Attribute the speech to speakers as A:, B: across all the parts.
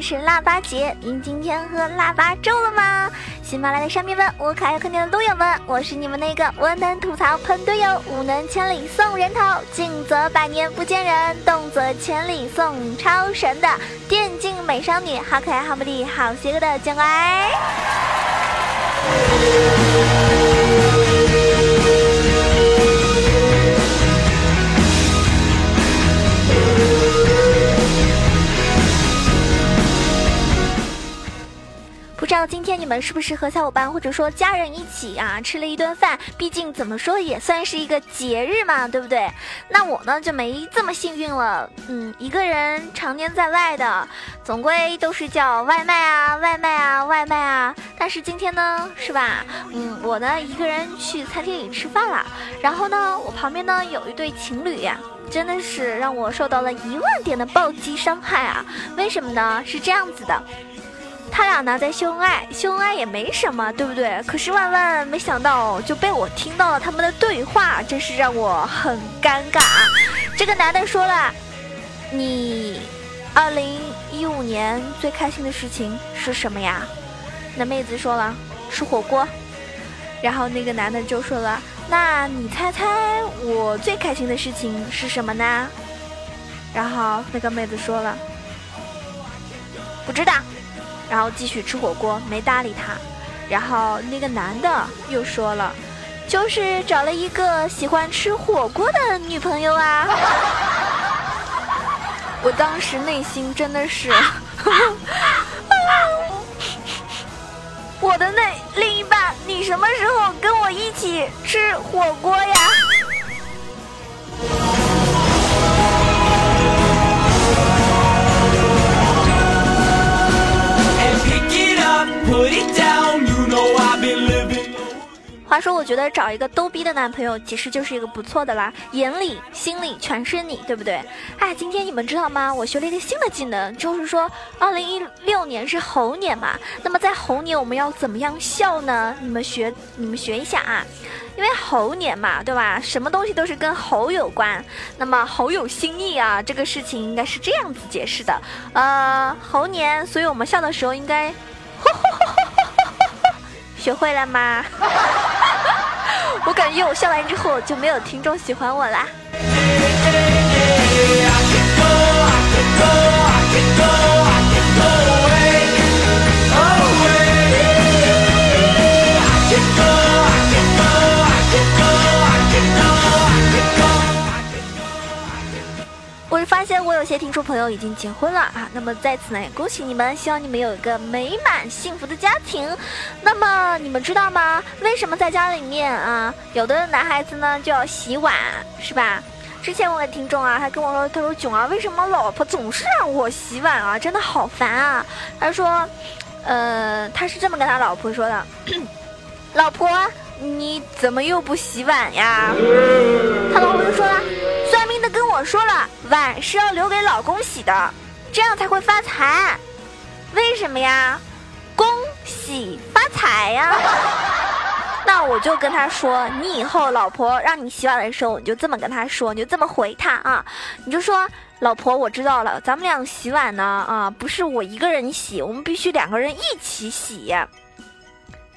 A: 是腊八节，您今天喝腊八粥了吗？喜马拉雅的山民们，我可爱可甜的队友们，我是你们那个文能吐槽喷队友，武能千里送人头，静则百年不见人，动则千里送超神的电竞美少女，好可爱，好美丽，好邪恶的江乖。你们是不是和小伙伴或者说家人一起啊吃了一顿饭？毕竟怎么说也算是一个节日嘛，对不对？那我呢就没这么幸运了。嗯，一个人常年在外的，总归都是叫外卖啊，外卖啊，外卖啊。但是今天呢，是吧？嗯，我呢一个人去餐厅里吃饭了。然后呢，我旁边呢有一对情侣呀，真的是让我受到了一万点的暴击伤害啊！为什么呢？是这样子的。他俩呢在秀恩爱，秀恩爱也没什么，对不对？可是万万没想到，就被我听到了他们的对话，真是让我很尴尬。这个男的说了：“你，二零一五年最开心的事情是什么呀？”那妹子说了：“吃火锅。”然后那个男的就说了：“那你猜猜我最开心的事情是什么呢？”然后那个妹子说了：“不知道。”然后继续吃火锅，没搭理他。然后那个男的又说了，就是找了一个喜欢吃火锅的女朋友啊。我当时内心真的是，觉得找一个逗逼的男朋友其实就是一个不错的啦，眼里、心里全是你，对不对？哎，今天你们知道吗？我学了一个新的技能，就是说，二零一六年是猴年嘛，那么在猴年我们要怎么样笑呢？你们学，你们学一下啊，因为猴年嘛，对吧？什么东西都是跟猴有关，那么猴有心意啊，这个事情应该是这样子解释的，呃，猴年，所以我们笑的时候应该。学会了吗？我感觉我笑完之后就没有听众喜欢我啦。现我有些听众朋友已经结婚了啊，那么在此呢也恭喜你们，希望你们有一个美满幸福的家庭。那么你们知道吗？为什么在家里面啊，有的男孩子呢就要洗碗，是吧？之前我的听众啊，他跟我说，他说囧儿，为什么老婆总是让我洗碗啊？真的好烦啊！他说，呃，他是这么跟他老婆说的：老婆，你怎么又不洗碗呀？他老婆就说了。我说了，碗是要留给老公洗的，这样才会发财。为什么呀？恭喜发财呀！那我就跟他说，你以后老婆让你洗碗的时候，你就这么跟他说，你就这么回他啊。你就说，老婆，我知道了，咱们俩洗碗呢啊，不是我一个人洗，我们必须两个人一起洗。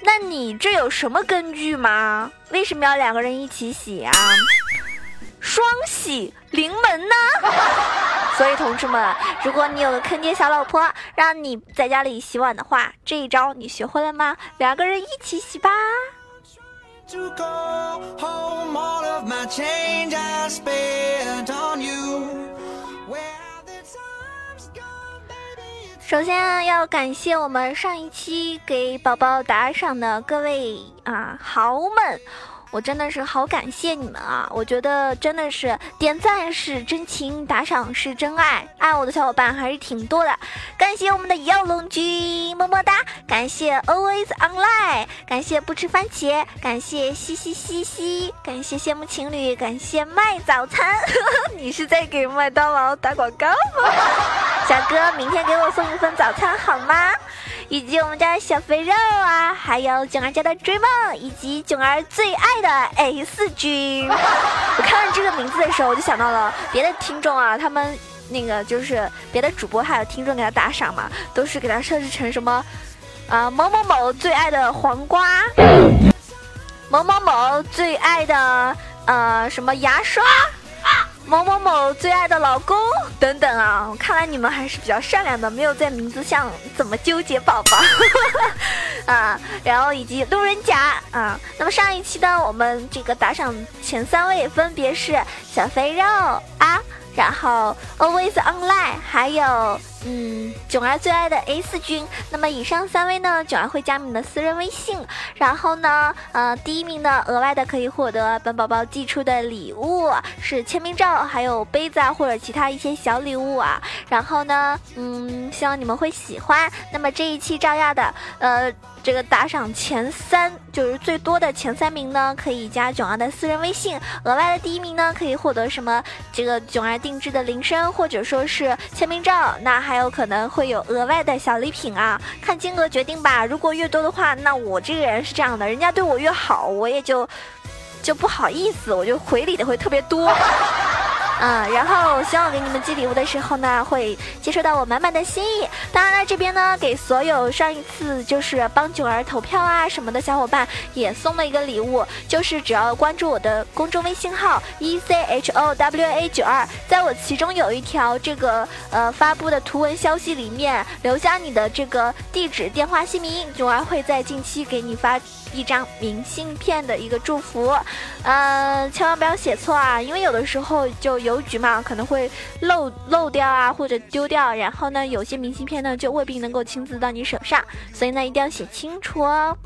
A: 那你这有什么根据吗？为什么要两个人一起洗呀？双喜临门呢，所以同志们，如果你有个坑爹小老婆，让你在家里洗碗的话，这一招你学会了吗？两个人一起洗吧。首先要感谢我们上一期给宝宝打赏的各位啊豪们。我真的是好感谢你们啊！我觉得真的是点赞是真情，打赏是真爱，爱我的小伙伴还是挺多的。感谢我们的耀龙君，么么哒！感谢 Always Online，感谢不吃番茄，感谢嘻嘻嘻嘻，感谢羡慕情侣，感谢卖早餐。你是在给麦当劳打广告吗？小哥，明天给我送一份早餐好吗？以及我们家小肥肉啊，还有囧儿家的追梦，以及囧儿最爱的 S 君。我看到这个名字的时候，我就想到了别的听众啊，他们那个就是别的主播还有听众给他打赏嘛，都是给他设置成什么啊某某某最爱的黄瓜，某某某最爱的呃什么牙刷。某某某最爱的老公等等啊，看来你们还是比较善良的，没有在名字上怎么纠结宝宝 啊。然后以及路人甲啊，那么上一期呢，我们这个打赏前三位分别是小肥肉啊。然后，always online，还有，嗯，囧儿最爱的 A 四君。那么以上三位呢，囧儿会加你们的私人微信。然后呢，呃，第一名呢，额外的可以获得本宝宝寄出的礼物，是签名照，还有杯子啊，或者其他一些小礼物啊。然后呢，嗯，希望你们会喜欢。那么这一期照样的，呃。这个打赏前三就是最多的前三名呢，可以加囧儿的私人微信；额外的第一名呢，可以获得什么？这个囧儿定制的铃声，或者说是签名照，那还有可能会有额外的小礼品啊，看金额决定吧。如果越多的话，那我这个人是这样的，人家对我越好，我也就就不好意思，我就回礼的会特别多。嗯，然后希望给你们寄礼物的时候呢，会接收到我满满的心意。当然了，这边呢，给所有上一次就是帮囧儿投票啊什么的小伙伴，也送了一个礼物，就是只要关注我的公众微信号 e c h o w a 九二，在我其中有一条这个呃发布的图文消息里面留下你的这个地址、电话、姓名，囧儿会在近期给你发。一张明信片的一个祝福，呃，千万不要写错啊，因为有的时候就邮局嘛，可能会漏漏掉啊，或者丢掉，然后呢，有些明信片呢就未必能够亲自到你手上，所以呢，一定要写清楚哦。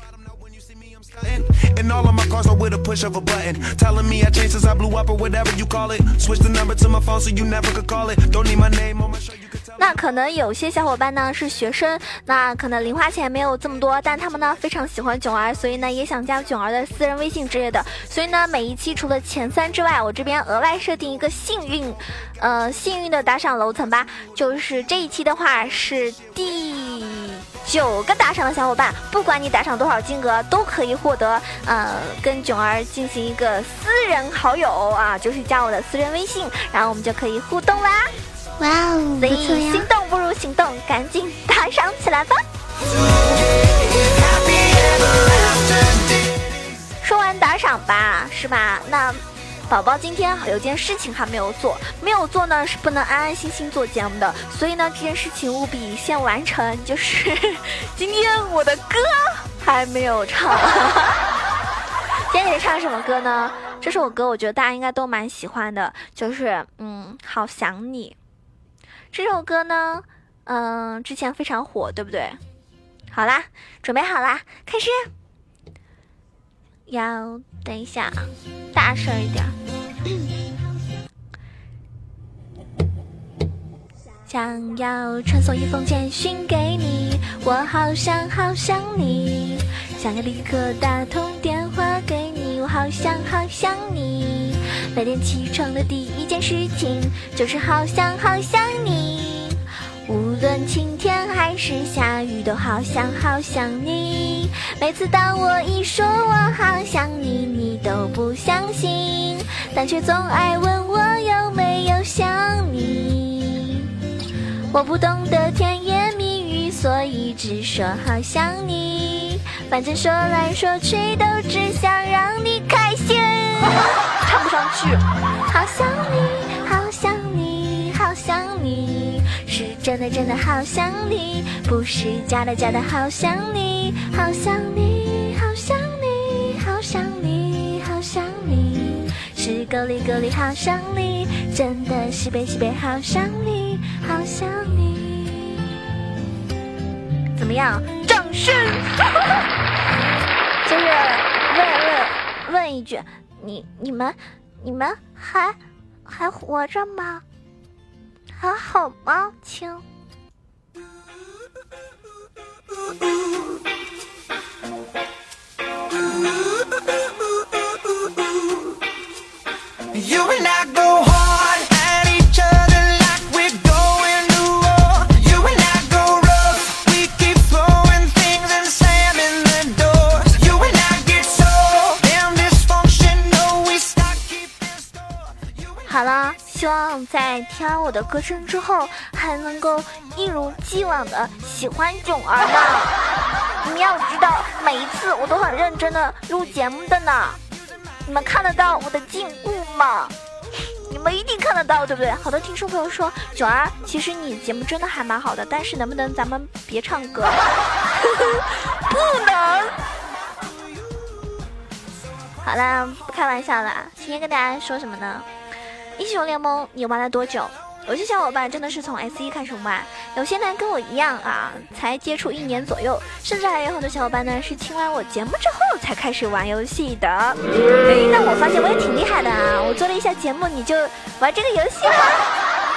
A: 那可能有些小伙伴呢是学生，那可能零花钱没有这么多，但他们呢非常喜欢囧儿，所以呢也想加囧儿的私人微信之类的。所以呢每一期除了前三之外，我这边额外设定一个幸运，呃幸运的打赏楼层吧。就是这一期的话是第九个打赏的小伙伴，不管你打赏多少金额，都可以获得呃跟囧儿进行一个私人好友啊，就是加我的私人微信，然后我们就可以互动啦。哇哦，所以心动不如行动，赶紧打赏起来吧！说完打赏吧，是吧？那宝宝今天有件事情还没有做，没有做呢是不能安安心心做节目的，所以呢这件事情务必先完成。就是 今天我的歌还没有唱，今天得唱什么歌呢？这首歌我觉得大家应该都蛮喜欢的，就是嗯，好想你。这首歌呢，嗯，之前非常火，对不对？好啦，准备好啦，开始。要等一下，大声一点。想要传送一封简讯给你，我好想好想你。想要立刻打通电话给你，我好想好想你。每天起床的第一件事情就是好想好想你，论晴天还是下雨，都好想好想你。每次当我一说我好想你，你都不相信，但却总爱问我有没有想你。我不懂得甜言蜜语，所以只说好想你。反正说来说去，都只想让你开心。唱不上去，好想你，你，是真的真的好想你，不是假的假的好想你，好想你，好想你，好想你，好想你，是够力够力好想你，真的西北西北好想你，好想你，怎么样？掌声！就是问问问一句。你你们你们还还活着吗？还好吗，亲？在听完我的歌声之后，还能够一如既往的喜欢囧儿呢。你们要知道，每一次我都很认真的录节目的呢。你们看得到我的进步吗？你们一定看得到，对不对？好多听众朋友说，囧儿，其实你节目真的还蛮好的，但是能不能咱们别唱歌？不能。好啦，不开玩笑啦。今天跟大家说什么呢？英雄联盟你玩了多久？有些小伙伴真的是从 S 一开始玩，有些呢跟我一样啊，才接触一年左右，甚至还有很多小伙伴呢是听完我节目之后才开始玩游戏的。哎，那我发现我也挺厉害的啊！我做了一下节目，你就玩这个游戏了，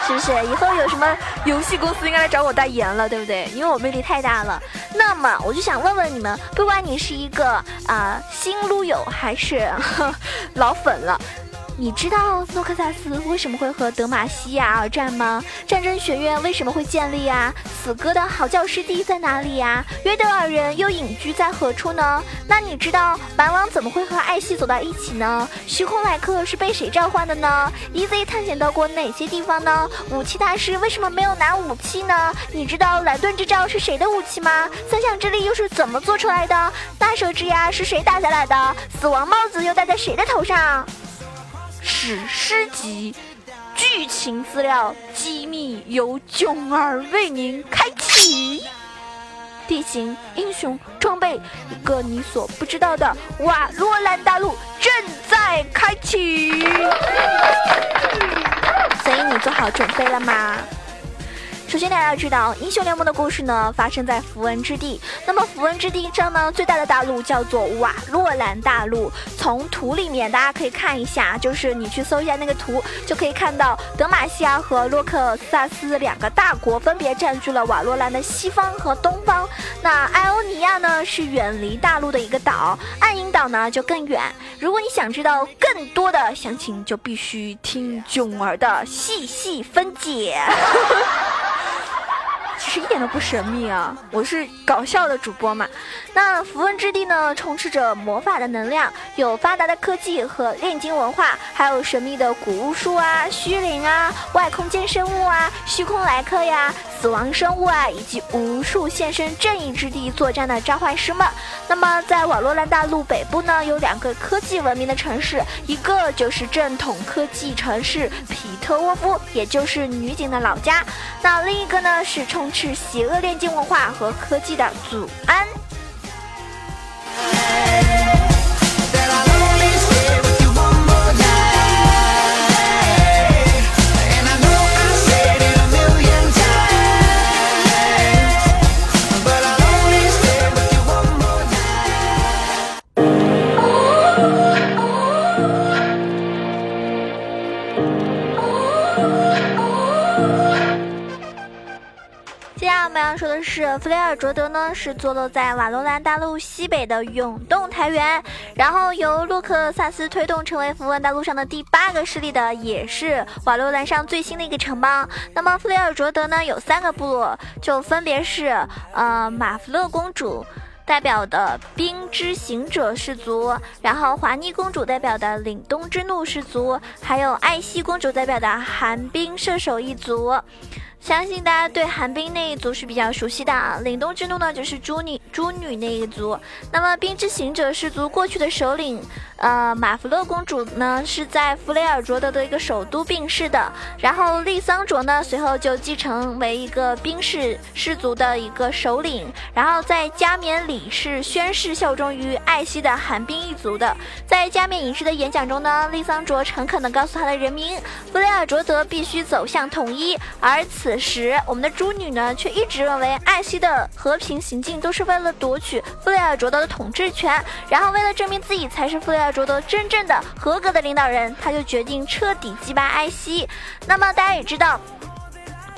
A: 是不是？以后有什么游戏公司应该来找我代言了，对不对？因为我魅力太大了。那么我就想问问你们，不管你是一个啊新撸友还是 老粉了。你知道诺克萨斯为什么会和德玛西亚而战吗？战争学院为什么会建立呀？死歌的好教师地在哪里呀？约德尔人又隐居在何处呢？那你知道蛮王怎么会和艾希走到一起呢？虚空来客是被谁召唤的呢？EZ 探险到过哪些地方呢？武器大师为什么没有拿武器呢？你知道蓝盾之杖是谁的武器吗？三项之力又是怎么做出来的？大蛇之牙是谁打下来的？死亡帽子又戴在谁的头上？史诗级剧情资料机密由囧儿为您开启，地形、英雄、装备，一个你所不知道的瓦洛兰大陆正在开启，所以你做好准备了吗？首先，大家要知道，英雄联盟的故事呢发生在符文之地。那么，符文之地上呢，最大的大陆叫做瓦洛兰大陆。从图里面大家可以看一下，就是你去搜一下那个图，就可以看到德玛西亚和洛克萨斯两个大国分别占据了瓦洛兰的西方和东方。那艾欧尼亚呢，是远离大陆的一个岛，暗影岛呢就更远。如果你想知道更多的详情，就必须听囧儿的细细分解。其实一点都不神秘啊，我是搞笑的主播嘛。那符文之地呢，充斥着魔法的能量，有发达的科技和炼金文化，还有神秘的古巫术啊、虚灵啊、外空间生物啊、虚空来客呀、死亡生物啊，以及无数现身正义之地作战的召唤师们。那么，在瓦洛兰大陆北部呢，有两个科技文明的城市，一个就是正统科技城市皮特沃夫，也就是女警的老家。那另一个呢，是充是邪恶炼金文化和科技的祖安。说的是弗雷尔卓德呢，是坐落在瓦罗兰大陆西北的永动台原，然后由洛克萨斯推动成为符文大陆上的第八个势力的，也是瓦罗兰上最新的一个城邦。那么弗雷尔卓德呢，有三个部落，就分别是呃马弗勒公主代表的冰之行者氏族，然后华妮公主代表的凛冬之怒氏族，还有艾希公主代表的寒冰射手一族。相信大家对寒冰那一族是比较熟悉的啊。凛冬之怒呢，就是猪女猪女那一族。那么冰之行者氏族过去的首领。呃，马弗勒公主呢是在弗雷尔卓德的一个首都病逝的，然后利桑卓呢随后就继承为一个冰氏氏族的一个首领，然后在加冕礼是宣誓效忠于艾希的寒冰一族的。在加冕仪式的演讲中呢，利桑卓诚恳地告诉他的人民，弗雷尔卓德必须走向统一。而此时，我们的猪女呢却一直认为艾希的和平行径都是为了夺取弗雷尔卓德的统治权，然后为了证明自己才是弗雷尔。卓德真正的合格的领导人，他就决定彻底击败艾希。那么大家也知道。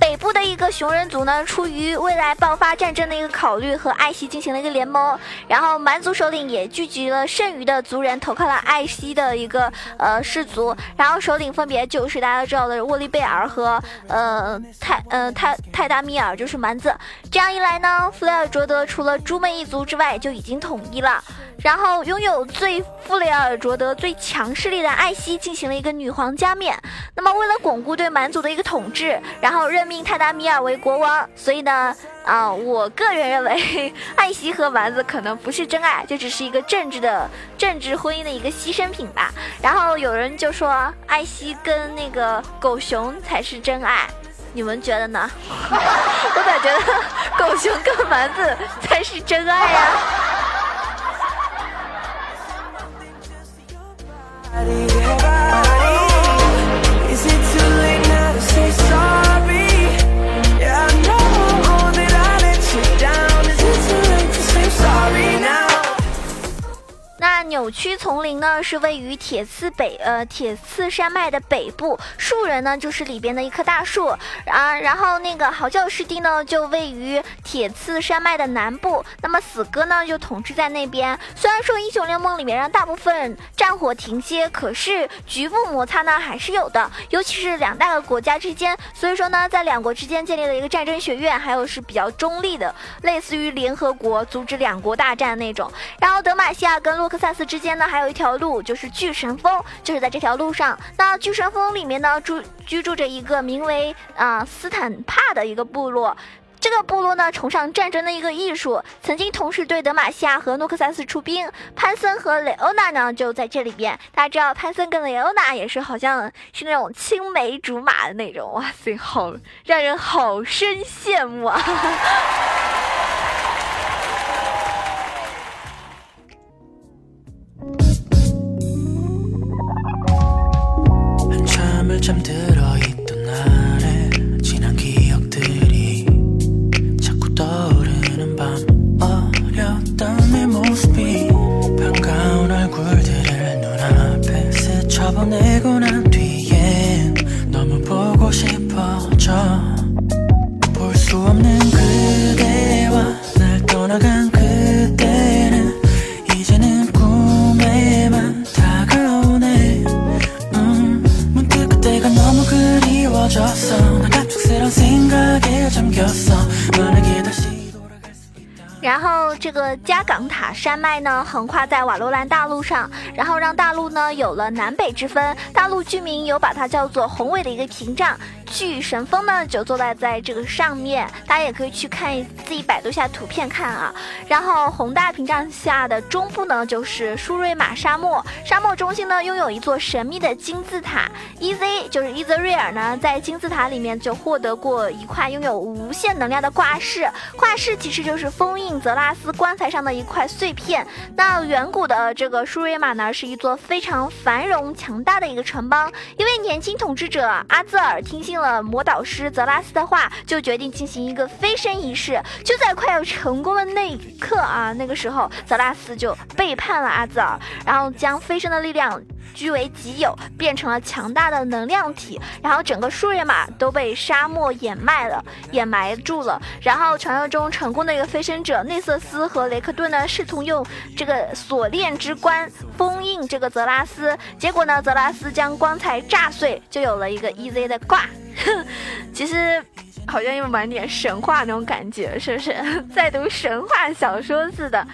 A: 北部的一个熊人族呢，出于未来爆发战争的一个考虑，和艾希进行了一个联盟。然后蛮族首领也聚集了剩余的族人，投靠了艾希的一个呃氏族。然后首领分别就是大家都知道的沃利贝尔和呃泰呃泰泰达米尔，就是蛮子。这样一来呢，弗雷尔卓德除了朱妹一族之外就已经统一了。然后拥有最弗雷尔卓德最强势力的艾希进行了一个女皇加冕。那么为了巩固对蛮族的一个统治，然后任命泰达米尔为国王。所以呢，啊，我个人认为 艾希和丸子可能不是真爱，这只是一个政治的政治婚姻的一个牺牲品吧。然后有人就说艾希跟那个狗熊才是真爱，你们觉得呢？我咋觉得狗熊跟丸子才是真爱呀？区丛林呢是位于铁刺北呃铁刺山脉的北部，树人呢就是里边的一棵大树啊，然后那个嚎叫湿地呢就位于铁刺山脉的南部，那么死哥呢就统治在那边。虽然说英雄联盟里面让大部分战火停歇，可是局部摩擦呢还是有的，尤其是两大个国家之间，所以说呢在两国之间建立了一个战争学院，还有是比较中立的，类似于联合国阻止两国大战那种。然后德玛西亚跟洛克萨斯。之之间呢，还有一条路，就是巨神峰，就是在这条路上。那巨神峰里面呢，住居住着一个名为啊斯坦帕的一个部落。这个部落呢，崇尚战争的一个艺术，曾经同时对德玛西亚和诺克萨斯出兵。潘森和雷欧娜呢，就在这里边。大家知道，潘森跟雷欧娜也是好像是那种青梅竹马的那种。哇塞，好让人好生羡慕啊！ 잠들어 있던 날에 지난 기억들이 자꾸 떠오르는 밤. 어렸던 내 모습이 반가운 얼굴들을 눈앞에 스쳐보내고 난 山脉呢，横跨在瓦罗兰大陆上，然后让大陆呢有了南北之分。大陆居民有把它叫做宏伟的一个屏障。巨神峰呢就坐在在这个上面，大家也可以去看自己百度下图片看啊。然后宏大屏障下的中部呢就是舒瑞玛沙漠，沙漠中心呢拥有一座神秘的金字塔。EZ 就是伊泽瑞尔呢，在金字塔里面就获得过一块拥有无限能量的挂饰，挂饰其实就是封印。泽拉斯棺材上的一块碎片。那远古的这个舒瑞玛呢，是一座非常繁荣强大的一个城邦。一位年轻统治者阿兹尔听信了魔导师泽拉斯的话，就决定进行一个飞升仪式。就在快要成功的那一刻啊，那个时候泽拉斯就背叛了阿兹尔，然后将飞升的力量。据为己有，变成了强大的能量体，然后整个舒瑞玛都被沙漠掩埋了，掩埋住了。然后传说中成功的一个飞升者内瑟斯和雷克顿呢，试图用这个锁链之冠封印这个泽拉斯，结果呢，泽拉斯将棺材炸碎，就有了一个 EZ 的挂。其实好像又满点神话那种感觉，是不是 在读神话小说似的？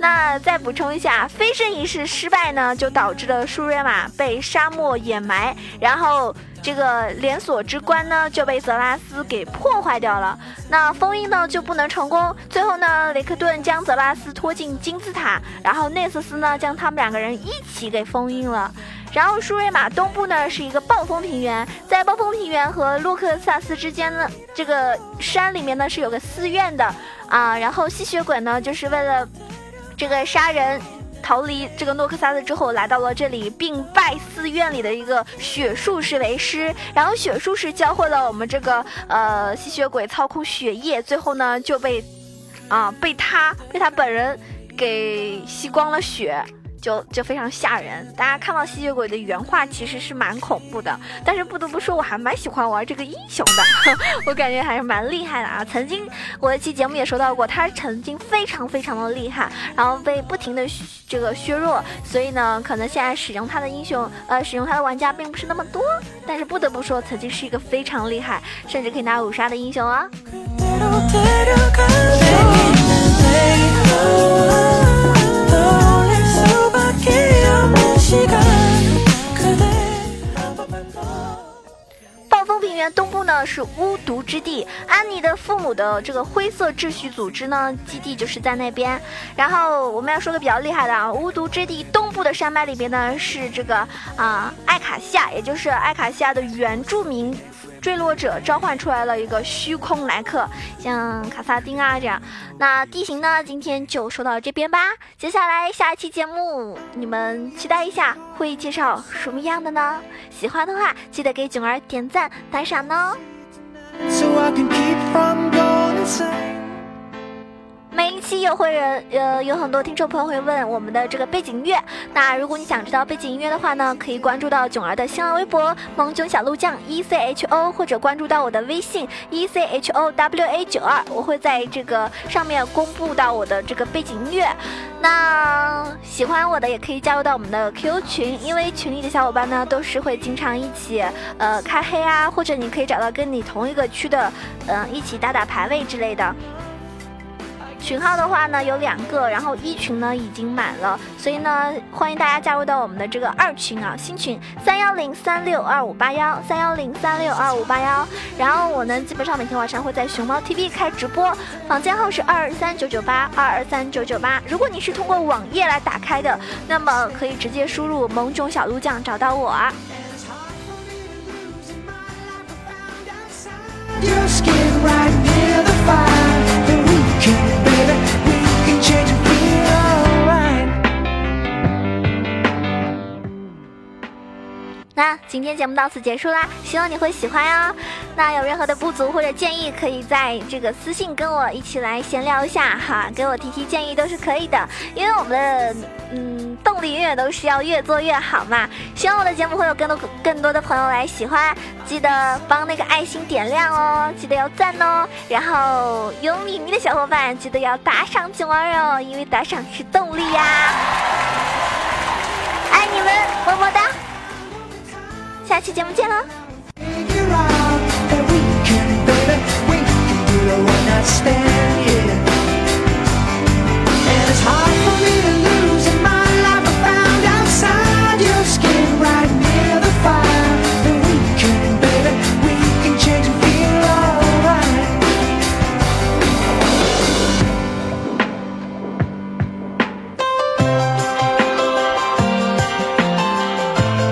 A: 那再补充一下，飞升仪式失败呢，就导致了舒瑞玛被沙漠掩埋，然后这个连锁之冠呢就被泽拉斯给破坏掉了。那封印呢就不能成功。最后呢，雷克顿将泽拉斯拖进金字塔，然后内瑟斯呢将他们两个人一起给封印了。然后舒瑞玛东部呢是一个暴风平原，在暴风平原和洛克萨斯之间呢，这个山里面呢是有个寺院的啊。然后吸血鬼呢就是为了。这个杀人逃离这个诺克萨斯之后，来到了这里，并拜寺院里的一个血术士为师。然后血术士教会了我们这个呃吸血鬼操控血液，最后呢就被啊被他被他本人给吸光了血。就就非常吓人。大家看到吸血鬼的原画其实是蛮恐怖的，但是不得不说我还蛮喜欢玩这个英雄的，我感觉还是蛮厉害的啊。曾经我一期节目也说到过，他曾经非常非常的厉害，然后被不停的这个削弱，所以呢，可能现在使用他的英雄，呃，使用他的玩家并不是那么多。但是不得不说，曾经是一个非常厉害，甚至可以拿五杀的英雄啊。是巫毒之地，安妮的父母的这个灰色秩序组织呢基地就是在那边。然后我们要说个比较厉害的啊，巫毒之地东部的山脉里边呢是这个啊艾卡西亚，也就是艾卡西亚的原住民。坠落者召唤出来了一个虚空来客，像卡萨丁啊这样。那地形呢？今天就说到这边吧。接下来下一期节目，你们期待一下，会介绍什么样的呢？喜欢的话，记得给囧儿点赞打赏呢呢。每一期又会人呃有很多听众朋友会问我们的这个背景音乐，那如果你想知道背景音乐的话呢，可以关注到囧儿的新浪微博萌囧小鹿酱 E C H O，或者关注到我的微信 E C H O W A 九二，我会在这个上面公布到我的这个背景音乐。那喜欢我的也可以加入到我们的 Q 群，因为群里的小伙伴呢都是会经常一起呃开黑啊，或者你可以找到跟你同一个区的，嗯一起打打排位之类的。群号的话呢有两个，然后一群呢已经满了，所以呢欢迎大家加入到我们的这个二群啊，新群三幺零三六二五八幺三幺零三六二五八幺。然后我呢基本上每天晚上会在熊猫 TV 开直播，房间号是二二三九九八二二三九九八。如果你是通过网页来打开的，那么可以直接输入萌种小鹿酱找到我啊。那今天节目到此结束啦，希望你会喜欢哦。那有任何的不足或者建议，可以在这个私信跟我一起来闲聊一下哈，给我提提建议都是可以的。因为我们的嗯动力永远都是要越做越好嘛。希望我的节目会有更多更多的朋友来喜欢，记得帮那个爱心点亮哦，记得要赞哦。然后有米米的小伙伴记得要打赏囧儿哦，因为打赏是动力呀。爱你们，么么哒。下期节目见喽。